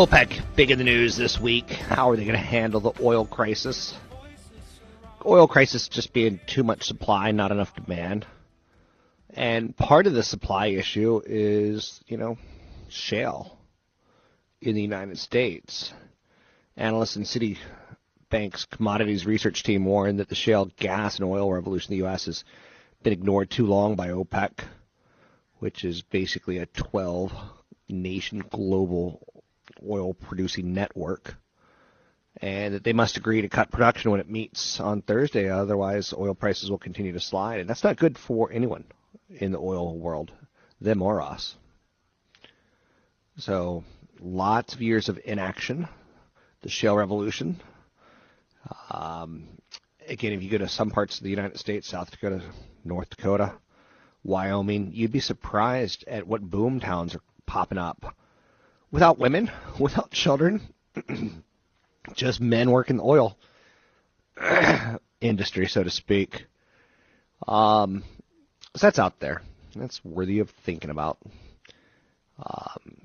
OPEC big in the news this week. How are they going to handle the oil crisis? Oil crisis just being too much supply, not enough demand. And part of the supply issue is, you know, shale in the United States. Analysts in Citibank's commodities research team warn that the shale gas and oil revolution in the U.S. has been ignored too long by OPEC, which is basically a 12 nation global oil producing network, and that they must agree to cut production when it meets on Thursday. Otherwise, oil prices will continue to slide, and that's not good for anyone in the oil world, them or us. So, lots of years of inaction. The shale revolution. Um, again, if you go to some parts of the United States, South Dakota, North Dakota, Wyoming, you'd be surprised at what boom towns are popping up without women, without children, just men working the oil industry, so to speak. Um, so that's out there. That's worthy of thinking about. Um,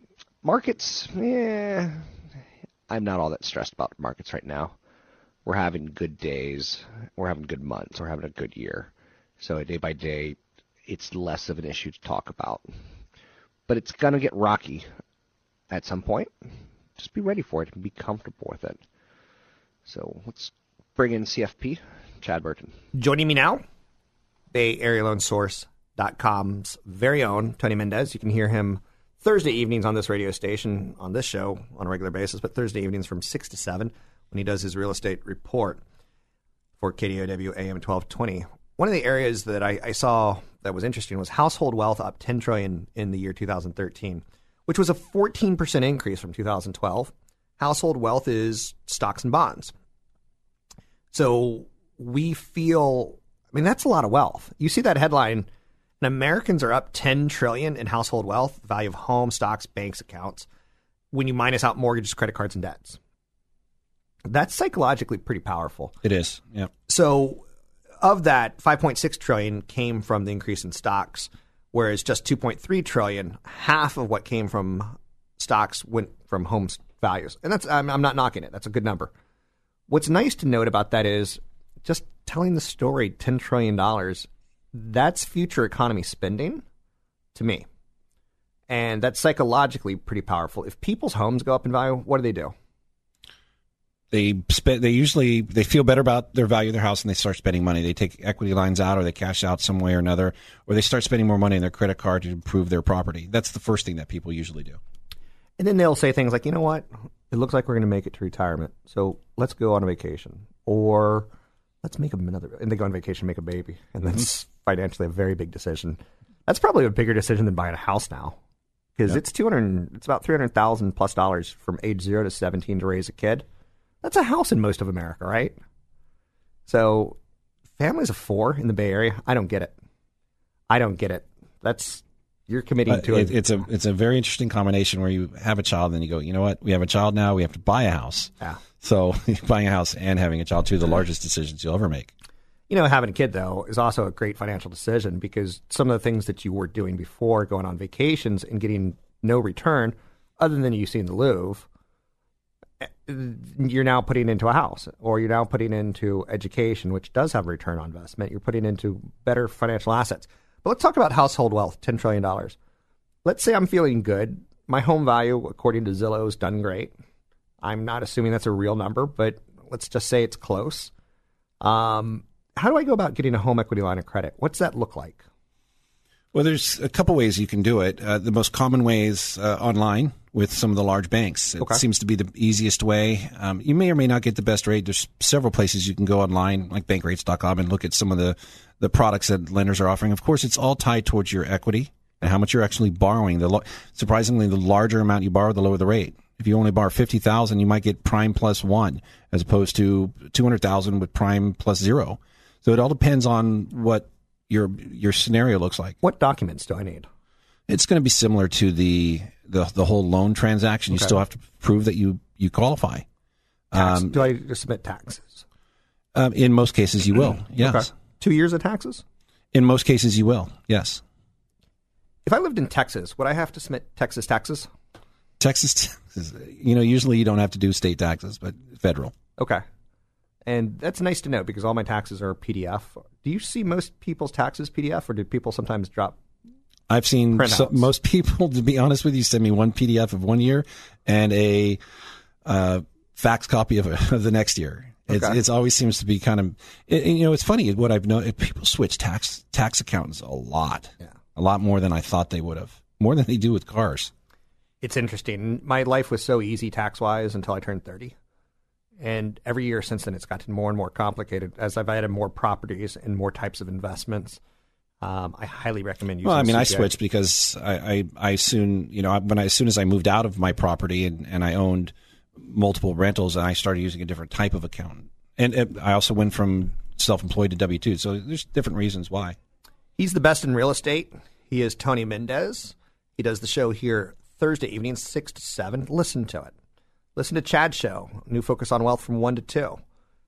markets, yeah, I'm not all that stressed about markets right now. We're having good days. We're having good months. We're having a good year. So day by day, it's less of an issue to talk about. But it's going to get rocky at some point. Just be ready for it and be comfortable with it. So let's bring in CFP, Chad Burton. Joining me now, Bay Area Loan very own Tony Mendez. You can hear him Thursday evenings on this radio station, on this show on a regular basis, but Thursday evenings from 6 to 7 when he does his real estate report for KDOW AM 1220. One of the areas that I, I saw that was interesting was household wealth up 10 trillion in the year 2013 which was a 14% increase from 2012. Household wealth is stocks and bonds. So we feel, I mean, that's a lot of wealth. You see that headline, and Americans are up 10 trillion in household wealth, the value of home, stocks, banks, accounts, when you minus out mortgages, credit cards, and debts. That's psychologically pretty powerful. It is. Yeah. So of that, 5.6 trillion came from the increase in stocks whereas just 2.3 trillion, half of what came from stocks went from home values. And that's I'm, I'm not knocking it. That's a good number. What's nice to note about that is just telling the story 10 trillion dollars that's future economy spending to me. And that's psychologically pretty powerful. If people's homes go up in value, what do they do? They spend they usually they feel better about their value of their house and they start spending money. They take equity lines out or they cash out some way or another or they start spending more money on their credit card to improve their property. That's the first thing that people usually do. And then they'll say things like you know what? It looks like we're going to make it to retirement so let's go on a vacation. Or let's make another and they go on vacation make a baby and that's mm-hmm. financially a very big decision. That's probably a bigger decision than buying a house now because yep. it's 200 it's about 300000 plus dollars from age 0 to 17 to raise a kid that's a house in most of America, right? So, families of four in the Bay Area, I don't get it. I don't get it. That's you're committing uh, to it. It's a it's a very interesting combination where you have a child, and then you go, you know what? We have a child now. We have to buy a house. Yeah. So buying a house and having a child, two of the largest decisions you'll ever make. You know, having a kid though is also a great financial decision because some of the things that you were doing before, going on vacations and getting no return, other than you see in the Louvre, you're now putting into a house or you're now putting into education, which does have return on investment. You're putting into better financial assets. But let's talk about household wealth $10 trillion. Let's say I'm feeling good. My home value, according to Zillow, is done great. I'm not assuming that's a real number, but let's just say it's close. Um, how do I go about getting a home equity line of credit? What's that look like? Well, there's a couple ways you can do it. Uh, the most common way is uh, online with some of the large banks. It Okay. seems to be the easiest way. Um, you may or may not get the best rate. There's several places you can go online, like bankrates.com, and look at some of the, the products that lenders are offering. Of course, it's all tied towards your equity and how much you're actually borrowing. The lo- surprisingly, the larger amount you borrow, the lower the rate. If you only borrow fifty thousand, you might get prime plus one, as opposed to two hundred thousand with prime plus zero. So it all depends on what your your scenario looks like. What documents do I need? It's going to be similar to the the, the whole loan transaction. You Okay. still have to prove that you you qualify. Tax- Um, do I submit taxes? Um, in most cases, you will. Yes. Okay. Two years of taxes? In most cases, you will. Yes. If I lived in Texas, would I have to submit Texas taxes? Texas, taxes. you know, usually you don't have to do state taxes, but federal. Okay. And that's nice to know because all my taxes are PDF. Do you see most people's taxes PDF or do people sometimes drop? I've seen so, most people, to be honest with you, send me one PDF of one year and a uh, fax copy of, of the next year. It's, Okay. it's always seems to be kind of, it, you know, it's funny what I've known. People switch tax tax accountants a lot, Yeah. a lot more than I thought they would have, more than they do with cars. It's interesting. My life was so easy tax wise until I turned 30. And every year since then, it's gotten more and more complicated as I've added more properties and more types of investments. Um, I highly recommend using Well, I mean, I switched because I, I, I soon, you know, when I, as soon as I moved out of my property and, and I owned multiple rentals, and I started using a different type of accountant. And it, I also went from self-employed to W two. So there's different reasons why. He's the best in real estate. He is Tony Mendez. He does the show here Thursday evening, 6 to 7. Listen to it. Listen to Chad's show, New Focus on Wealth from 1 to 2.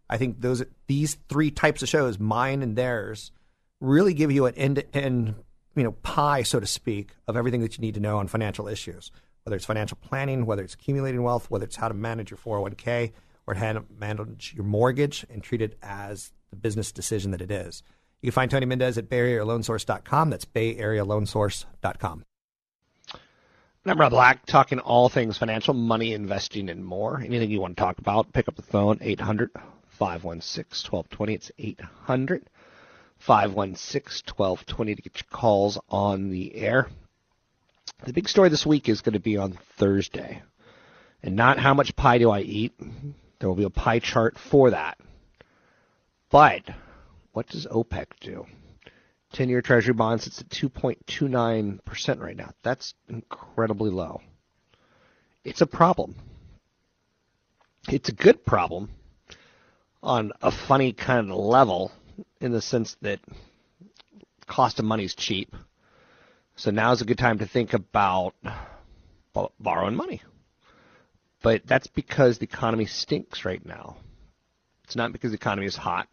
I think those these three types of shows, mine and theirs, really give you an end-to-end you know, pie, so to speak, of everything that you need to know on financial issues, whether it's financial planning, whether it's accumulating wealth, whether it's how to manage your 401k, or how to manage your mortgage and treat it as the business decision that it is. You can find Tony Mendez at BayAreaLoanSource.com. That's BayAreaLoanSource.com. And I'm Rob Black, talking all things financial, money, investing, and more. Anything you want to talk about, pick up the phone, 800 516 1220. It's 800 516 1220 to get your calls on the air. The big story this week is going to be on Thursday. And not how much pie do I eat. There will be a pie chart for that. But what does OPEC do? 10 year Treasury bond sits at 2.29% right now. That's incredibly low. It's a problem. It's a good problem on a funny kind of level in the sense that cost of money is cheap. So now is a good time to think about borrowing money. But that's because the economy stinks right now. It's not because the economy is hot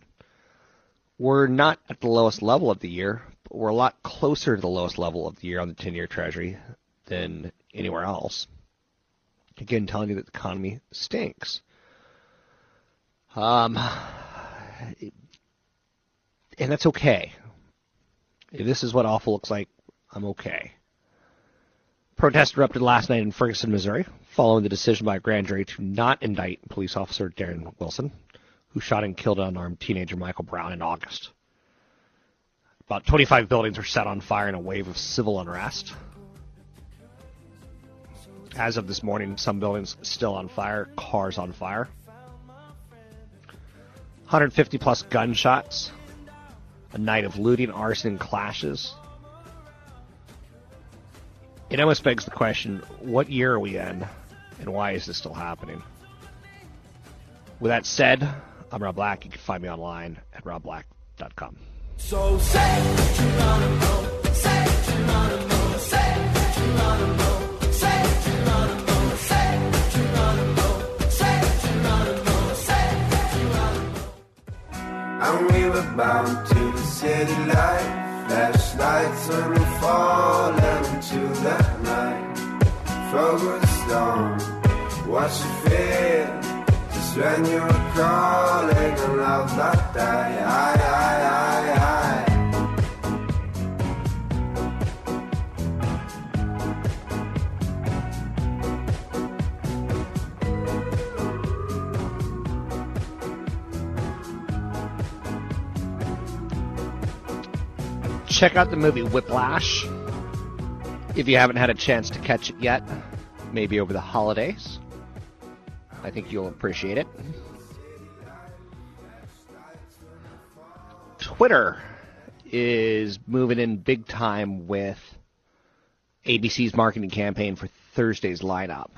we're not at the lowest level of the year, but we're a lot closer to the lowest level of the year on the 10 year Treasury than anywhere else. Again, telling you that the economy stinks. Um, and that's okay. If this is what awful looks like, I'm okay. Protests erupted last night in Ferguson, Missouri, following the decision by a grand jury to not indict police officer Darren Wilson, who shot and killed unarmed teenager Michael Brown in August. About 25 buildings were set on fire in a wave of civil unrest. As of this morning, some buildings still on fire, cars on fire. 150 plus gunshots. A night of looting, arson, and clashes. It almost begs the question what year are we in, and why is this still happening? With that said, I'm Rob Black. You can find me online at robblack.com. So say Geronimo, say Geronimo, say Geronimo, say Geronimo, say Geronimo, say Geronimo, say Geronimo. And we were bound to the city light. Flashlights on the fall into the night. Focused on what you feel. Just when you were calling and love that. I, I, I. Check out the movie Whiplash if you haven't had a chance to catch it yet. Maybe over the holidays. I think you'll appreciate it. Twitter is moving in big time with ABC's marketing campaign for Thursday's lineup.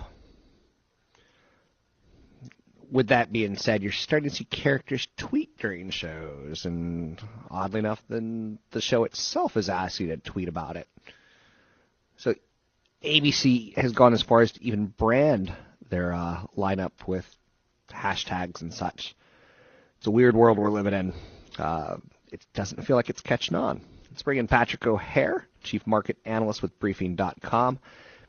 With that being said, you're starting to see characters tweet during shows, and oddly enough, then the show itself is asking to tweet about it. So ABC has gone as far as to even brand their uh, lineup with hashtags and such. It's a weird world we're living in. Uh, it doesn't feel like it's catching on. Let's bring in Patrick O'Hare, Chief Market Analyst with Briefing.com.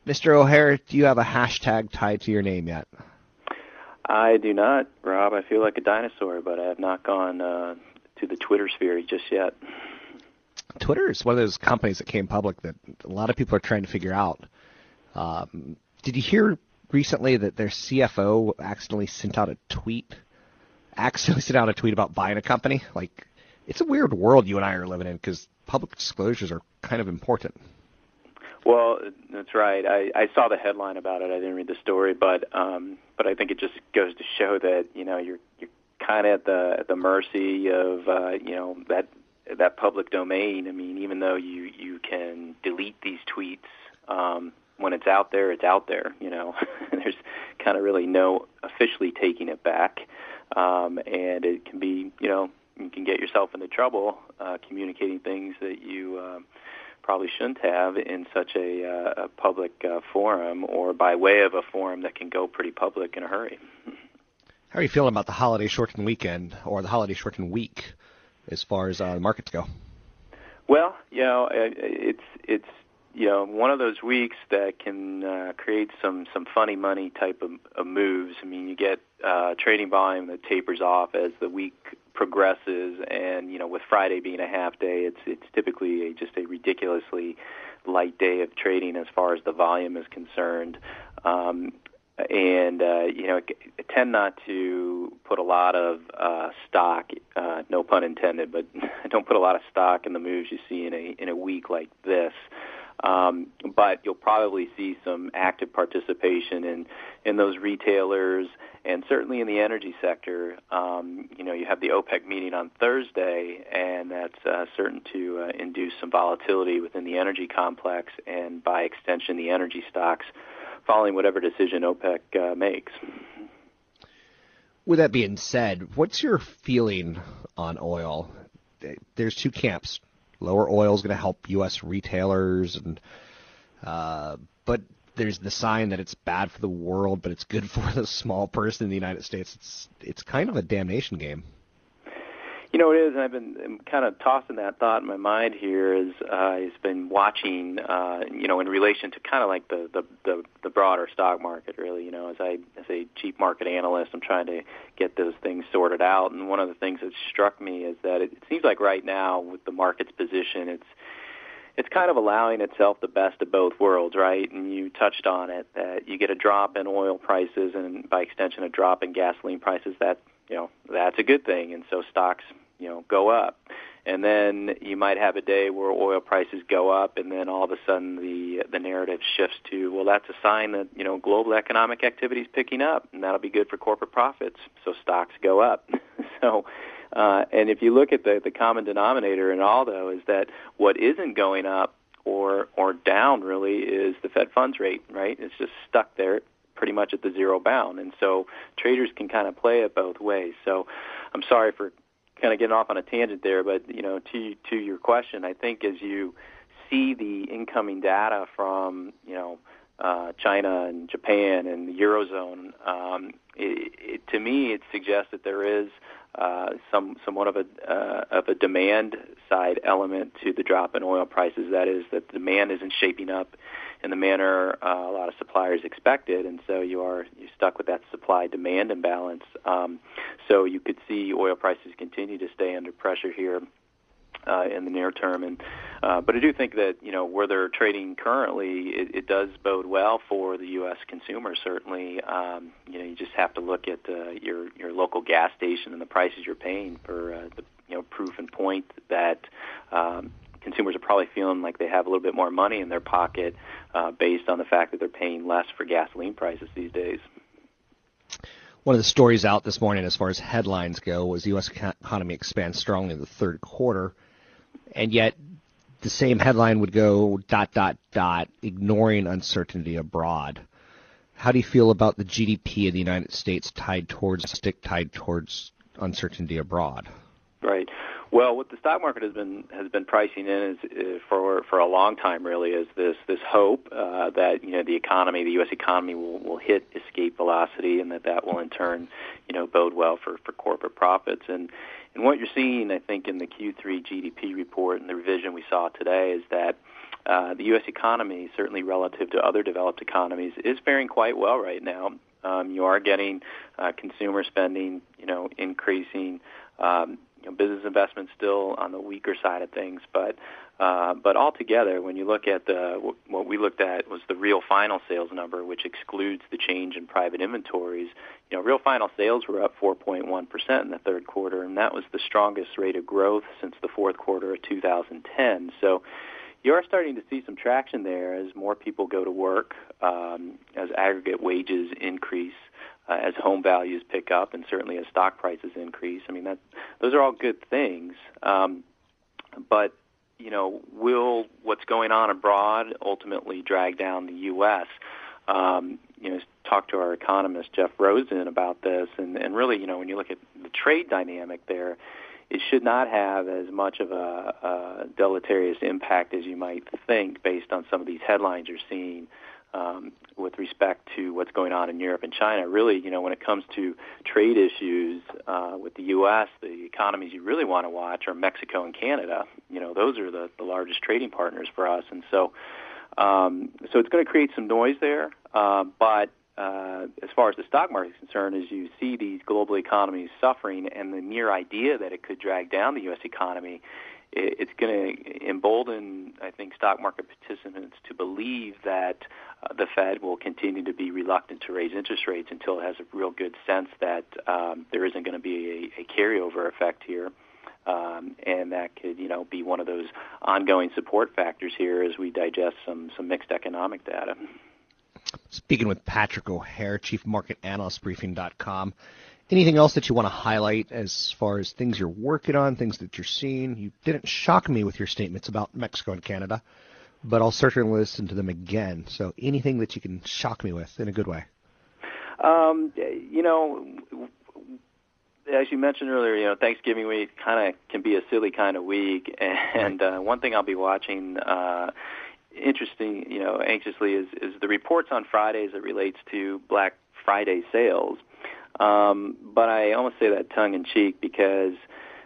Mr. O'Hare, do you have a hashtag tied to your name yet? I do not, Rob. I feel like a dinosaur, but I have not gone uh, to the Twitter sphere just yet. Twitter is one of those companies that came public that a lot of people are trying to figure out. Um, did you hear recently that their CFO accidentally sent out a tweet? Accidentally sent out a tweet about buying a company? Like, it's a weird world you and I are living in because public disclosures are kind of important. Well, that's right. I, I saw the headline about it. I didn't read the story, but um, but I think it just goes to show that you know you're you're kind of at the at the mercy of uh, you know that that public domain. I mean, even though you you can delete these tweets um, when it's out there, it's out there. You know, there's kind of really no officially taking it back, um, and it can be you know you can get yourself into trouble uh, communicating things that you. Um, probably shouldn't have in such a, uh, a public uh, forum or by way of a forum that can go pretty public in a hurry. How are you feeling about the holiday shortened weekend or the holiday shortened week as far as uh, the markets go? Well, you know, it's it's you know one of those weeks that can uh, create some some funny money type of, of moves. I mean, you get uh, trading volume that tapers off as the week progresses, and you know, with Friday being a half day, it's it's typically a, just a ridiculously light day of trading as far as the volume is concerned. Um, and uh, you know, I tend not to put a lot of uh, stock, uh, no pun intended, but I don't put a lot of stock in the moves you see in a in a week like this. Um, but you'll probably see some active participation in in those retailers, and certainly in the energy sector. Um, you know, you have the OPEC meeting on Thursday, and that's uh, certain to uh, induce some volatility within the energy complex, and by extension, the energy stocks following whatever decision OPEC uh, makes. With that being said, what's your feeling on oil? There's two camps. Lower oil is going to help U.S. retailers, and uh, but there's the sign that it's bad for the world, but it's good for the small person in the United States. It's it's kind of a damnation game. You know, it is, and I've been kind of tossing that thought in my mind here as uh, I've been watching, uh, you know, in relation to kind of like the, the the the broader stock market. Really, you know, as I as a chief market analyst, I'm trying to get those things sorted out. And one of the things that struck me is that it, it seems like right now, with the market's position, it's it's kind of allowing itself the best of both worlds, right? And you touched on it that you get a drop in oil prices, and by extension, a drop in gasoline prices. That you know that's a good thing, and so stocks you know go up. And then you might have a day where oil prices go up, and then all of a sudden the the narrative shifts to well, that's a sign that you know global economic activity is picking up, and that'll be good for corporate profits. So stocks go up. so. Uh, and if you look at the, the common denominator in all, though, is that what isn't going up or or down really is the Fed funds rate, right? It's just stuck there pretty much at the zero bound. And so traders can kind of play it both ways. So I'm sorry for kind of getting off on a tangent there, but you know, to to your question, I think as you see the incoming data from you know uh, China and Japan and the eurozone, um, it, it, to me, it suggests that there is uh, some somewhat of a uh, of a demand side element to the drop in oil prices. That is, that demand isn't shaping up in the manner uh, a lot of suppliers expected, and so you are you stuck with that supply demand imbalance. Um, so you could see oil prices continue to stay under pressure here uh, in the near term. And uh, but I do think that you know where they're trading currently, it, it does bode well for the U.S. consumer. Certainly, um, you know you just have to look at uh, your your local gas station and the prices you're paying for uh, the you know proof and point that. Um, consumers are probably feeling like they have a little bit more money in their pocket uh, based on the fact that they're paying less for gasoline prices these days. One of the stories out this morning, as far as headlines go, was the U.S. economy expands strongly in the third quarter, and yet the same headline would go dot dot dot, ignoring uncertainty abroad. How do you feel about the GDP of the United States tied towards stick tied towards uncertainty abroad? Right. Well, what the stock market has been has been pricing in is, is for for a long time really is this this hope uh, that you know the economy, the U.S. economy will will hit escape velocity, and that that will in turn you know bode well for for corporate profits. And and what you're seeing, I think, in the Q3 GDP report and the revision we saw today is that. Uh, the U.S. economy, certainly relative to other developed economies, is faring quite well right now. Um, you are getting uh, consumer spending, you know, increasing. Um, know, business investment still on the weaker side of things, but uh, but altogether, when you look at the what we looked at was the real final sales number, which excludes the change in private inventories. You know, real final sales were up 4.1 percent in the third quarter, and that was the strongest rate of growth since the fourth quarter of 2010. So. You are starting to see some traction there as more people go to work, um, as aggregate wages increase, uh, as home values pick up, and certainly as stock prices increase. I mean, that those are all good things. Um, but you know, will what's going on abroad ultimately drag down the U.S.? Um, you know, talk to our economist Jeff Rosen about this, and, and really, you know, when you look at the trade dynamic there, it should not have as much of a, a deleterious impact as you might think based on some of these headlines you're seeing um, with respect to what's going on in Europe and China. Really, you know, when it comes to trade issues uh, with the U.S., the economies you really want to watch are Mexico and Canada. You know, those are the, the largest trading partners for us, and so um, so it's going to create some noise there. Uh, but uh, as far as the stock market is concerned, as you see these global economies suffering, and the mere idea that it could drag down the U.S. economy, it's going to embolden, I think, stock market participants to believe that uh, the Fed will continue to be reluctant to raise interest rates until it has a real good sense that um, there isn't going to be a, a carryover effect here. Um, and that could, you know, be one of those ongoing support factors here as we digest some some mixed economic data. Speaking with Patrick O'Hare, Chief Market Analyst, Briefing.com. Anything else that you want to highlight as far as things you're working on, things that you're seeing? You didn't shock me with your statements about Mexico and Canada, but I'll certainly listen to them again. So anything that you can shock me with in a good way. Um, you know, as you mentioned earlier, you know, Thanksgiving week kind of can be a silly kind of week, and uh, one thing I'll be watching. Uh, interesting, you know, anxiously is, is the reports on Fridays that relates to Black Friday sales. Um, but I almost say that tongue in cheek because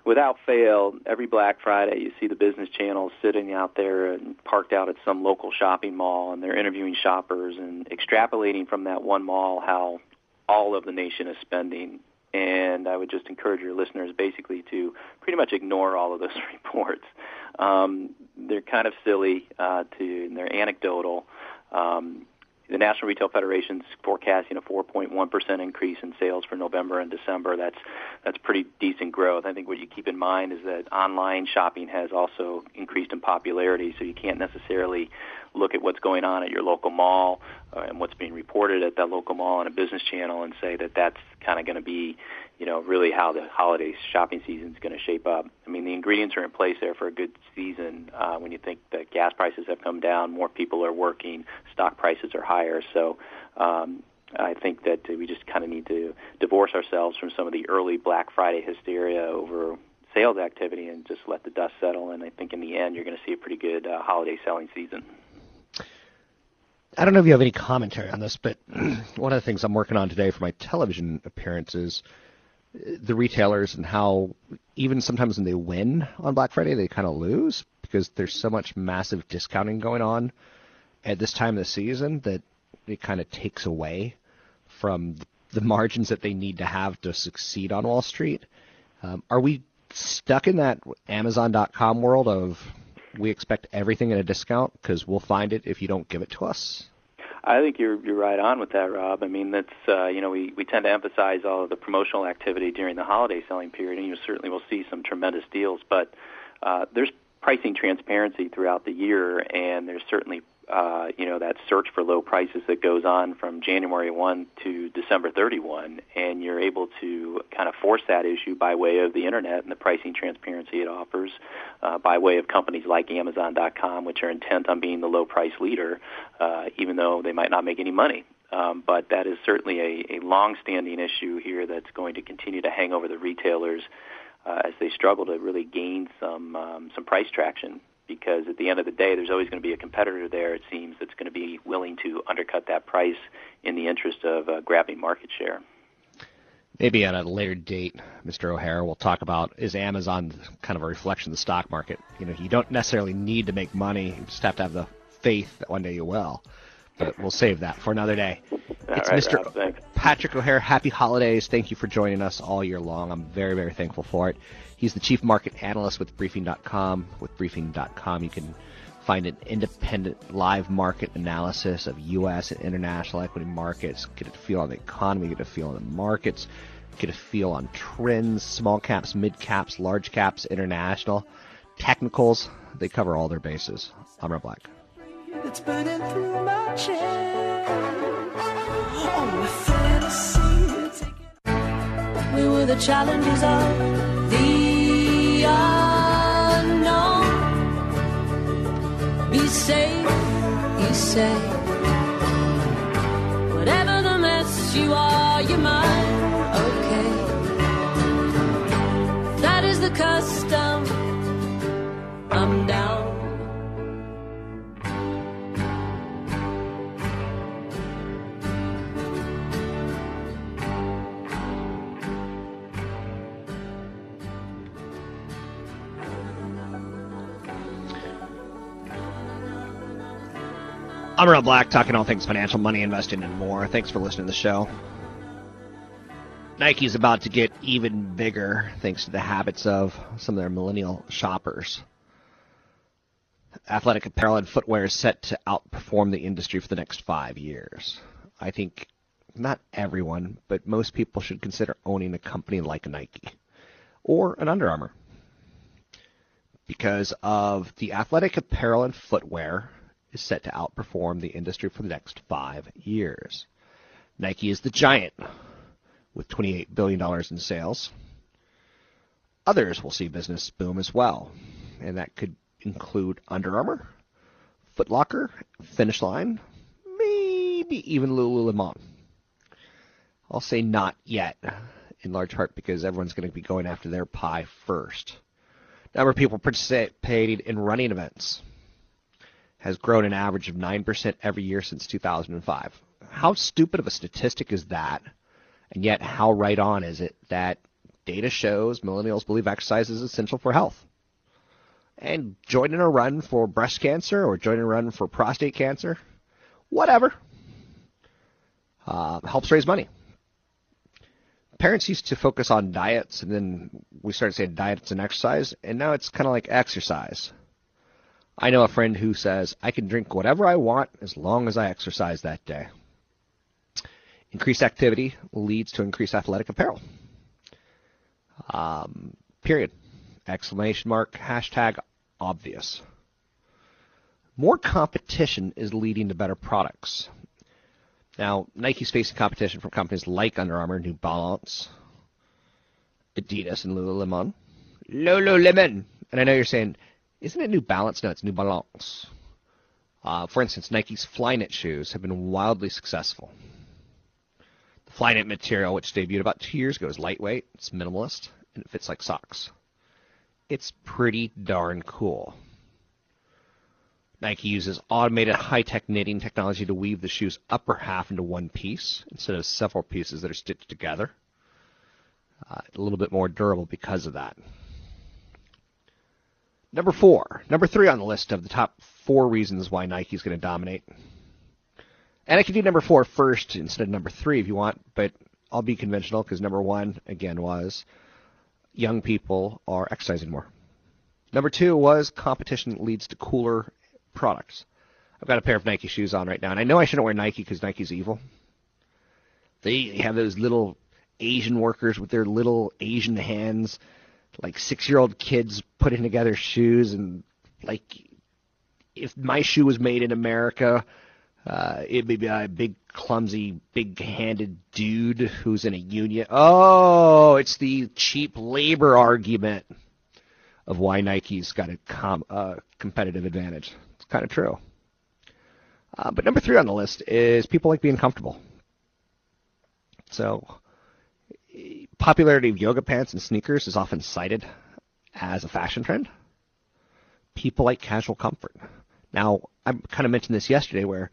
without fail, every Black Friday you see the business channels sitting out there and parked out at some local shopping mall and they're interviewing shoppers and extrapolating from that one mall how all of the nation is spending. And I would just encourage your listeners basically to pretty much ignore all of those reports. Um, they're kind of silly uh, to, and they're anecdotal. Um, the National Retail Federation's forecasting a 4.1% increase in sales for November and December. That's that's pretty decent growth. I think what you keep in mind is that online shopping has also increased in popularity, so you can't necessarily look at what's going on at your local mall uh, and what's being reported at that local mall on a business channel and say that that's kind of going to be, you know, really how the holiday shopping season is going to shape up. I mean, the ingredients are in place there for a good season. Uh, when you think that gas prices have come down, more people are working, stock prices are higher, so. Um, I think that we just kind of need to divorce ourselves from some of the early Black Friday hysteria over sales activity and just let the dust settle. And I think in the end, you're going to see a pretty good uh, holiday selling season. I don't know if you have any commentary on this, but one of the things I'm working on today for my television appearance is the retailers and how even sometimes when they win on Black Friday, they kind of lose because there's so much massive discounting going on at this time of the season that it kind of takes away from the margins that they need to have to succeed on Wall Street. Um, are we stuck in that Amazon.com world of we expect everything at a discount because we'll find it if you don't give it to us? I think you're you're right on with that, Rob. I mean, that's uh, you know we we tend to emphasize all of the promotional activity during the holiday selling period, and you certainly will see some tremendous deals. But uh, there's pricing transparency throughout the year, and there's certainly uh, you know that search for low prices that goes on from January 1 to December 31, and you're able to kind of force that issue by way of the internet and the pricing transparency it offers, uh, by way of companies like Amazon.com, which are intent on being the low price leader, uh, even though they might not make any money. Um, but that is certainly a, a long-standing issue here that's going to continue to hang over the retailers uh, as they struggle to really gain some um, some price traction because at the end of the day, there's always going to be a competitor there, it seems, that's going to be willing to undercut that price in the interest of uh, grabbing market share. Maybe at a later date, Mr. O'Hara, we'll talk about is Amazon kind of a reflection of the stock market? You know, you don't necessarily need to make money; you just have to have the faith that one day you will. But we'll save that for another day. All it's right, Mr. Rob, thanks. Patrick O'Hare. Happy holidays. Thank you for joining us all year long. I'm very, very thankful for it. He's the chief market analyst with Briefing.com. With Briefing.com, you can find an independent live market analysis of U.S. and international equity markets, get a feel on the economy, get a feel on the markets, get a feel on trends, small caps, mid caps, large caps, international, technicals. They cover all their bases. I'm Rob Black. The challenges of the unknown. Be safe, he said. Whatever the mess you are, you're mine. Okay. That is the custom. I'm Rob Black, talking all things financial, money, investing, and more. Thanks for listening to the show. Nike's about to get even bigger thanks to the habits of some of their millennial shoppers. Athletic apparel and footwear is set to outperform the industry for the next five years. I think not everyone, but most people should consider owning a company like Nike or an Under Armour because of the athletic apparel and footwear is set to outperform the industry for the next five years. Nike is the giant with $28 billion in sales. Others will see business boom as well, and that could include Under Armour, Foot Locker, Finish Line, maybe even Lululemon. I'll say not yet, in large part because everyone's going to be going after their pie first. Number of people participating in running events has grown an average of 9% every year since 2005. How stupid of a statistic is that? And yet, how right on is it that data shows millennials believe exercise is essential for health? And joining a run for breast cancer or joining a run for prostate cancer, whatever, uh, helps raise money. Parents used to focus on diets, and then we started saying diets and exercise, and now it's kind of like exercise. I know a friend who says, I can drink whatever I want as long as I exercise that day. Increased activity leads to increased athletic apparel. Um, period. Exclamation mark, hashtag obvious. More competition is leading to better products. Now, Nike's facing competition from companies like Under Armour, New Balance, Adidas, and Lululemon. Lululemon! And I know you're saying, isn't it New Balance? No, it's New Balance. Uh, for instance, Nike's Flyknit shoes have been wildly successful. The Flyknit material, which debuted about two years ago, is lightweight, it's minimalist, and it fits like socks. It's pretty darn cool. Nike uses automated high-tech knitting technology to weave the shoe's upper half into one piece instead of several pieces that are stitched together. Uh, a little bit more durable because of that. Number four, number three on the list of the top four reasons why Nike's going to dominate. And I can do number four first instead of number three if you want, but I'll be conventional because number one, again, was young people are exercising more. Number two was competition leads to cooler products. I've got a pair of Nike shoes on right now, and I know I shouldn't wear Nike because Nike's evil. They have those little Asian workers with their little Asian hands, like six-year-old kids putting together shoes, and like if my shoe was made in America, uh, it'd be a big, clumsy, big-handed dude who's in a union. Oh, it's the cheap labor argument of why Nike's got a com- uh, competitive advantage. It's kind of true. Uh, but number three on the list is people like being comfortable. So, popularity of yoga pants and sneakers is often cited as a fashion trend. People like casual comfort. Now, I kind of mentioned this yesterday where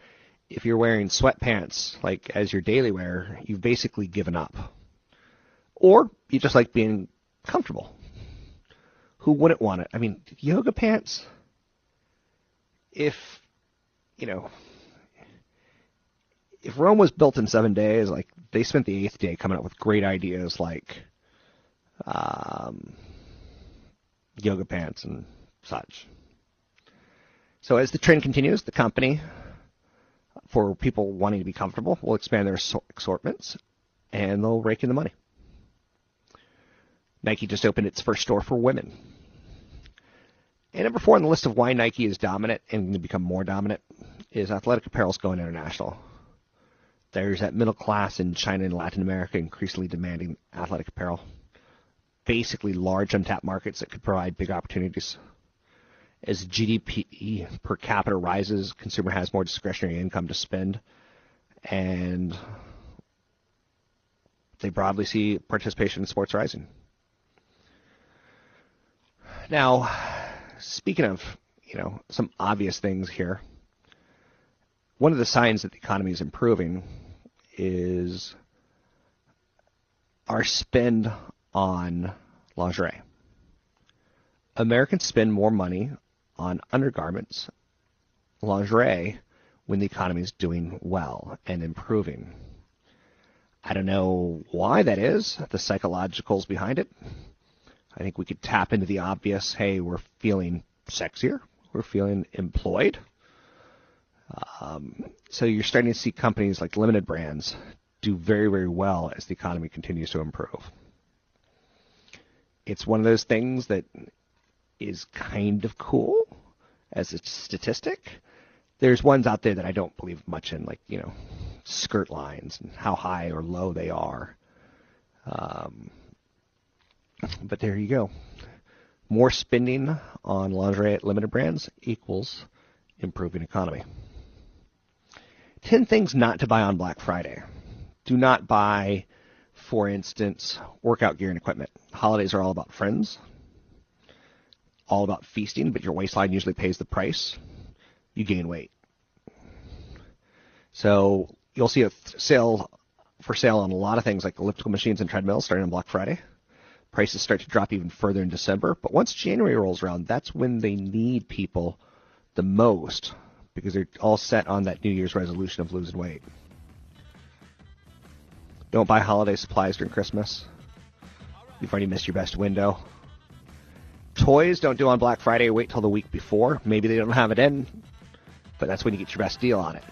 if you're wearing sweatpants like as your daily wear, you've basically given up. Or you just like being comfortable. Who wouldn't want it? I mean, yoga pants if you know if Rome was built in seven days, like they spent the eighth day coming up with great ideas like um, yoga pants and such. So as the trend continues, the company, for people wanting to be comfortable, will expand their assortments and they'll rake in the money. Nike just opened its first store for women. And number four on the list of why Nike is dominant and going to become more dominant is athletic apparel is going international. There's that middle class in China and Latin America increasingly demanding athletic apparel. Basically, large untapped markets that could provide big opportunities. As GDP per capita rises, consumer has more discretionary income to spend, and they broadly see participation in sports rising. Now, speaking of, you know, some obvious things here, one of the signs that the economy is improving is our spend on lingerie. Americans spend more money on undergarments, lingerie, when the economy is doing well and improving. I don't know why that is, the psychologicals behind it. I think we could tap into the obvious hey, we're feeling sexier, we're feeling employed, um, so you're starting to see companies like limited brands do very, very well as the economy continues to improve. It's one of those things that is kind of cool as a statistic. There's ones out there that I don't believe much in, like, you know, skirt lines and how high or low they are. Um, but there you go. More spending on lingerie at limited brands equals improving economy. 10 things not to buy on Black Friday. Do not buy, for instance, workout gear and equipment. Holidays are all about friends, all about feasting, but your waistline usually pays the price. You gain weight. So you'll see a sale for sale on a lot of things like elliptical machines and treadmills starting on Black Friday. Prices start to drop even further in December. But once January rolls around, that's when they need people the most because they're all set on that New Year's resolution of losing weight. Don't buy holiday supplies during Christmas. You've already missed your best window. Toys don't do on Black Friday. Wait till the week before. Maybe they don't have it in, but that's when you get your best deal on it.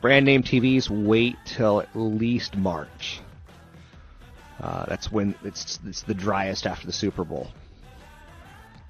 Brand name TVs wait till at least March. Uh, that's when it's it's the driest after the Super Bowl.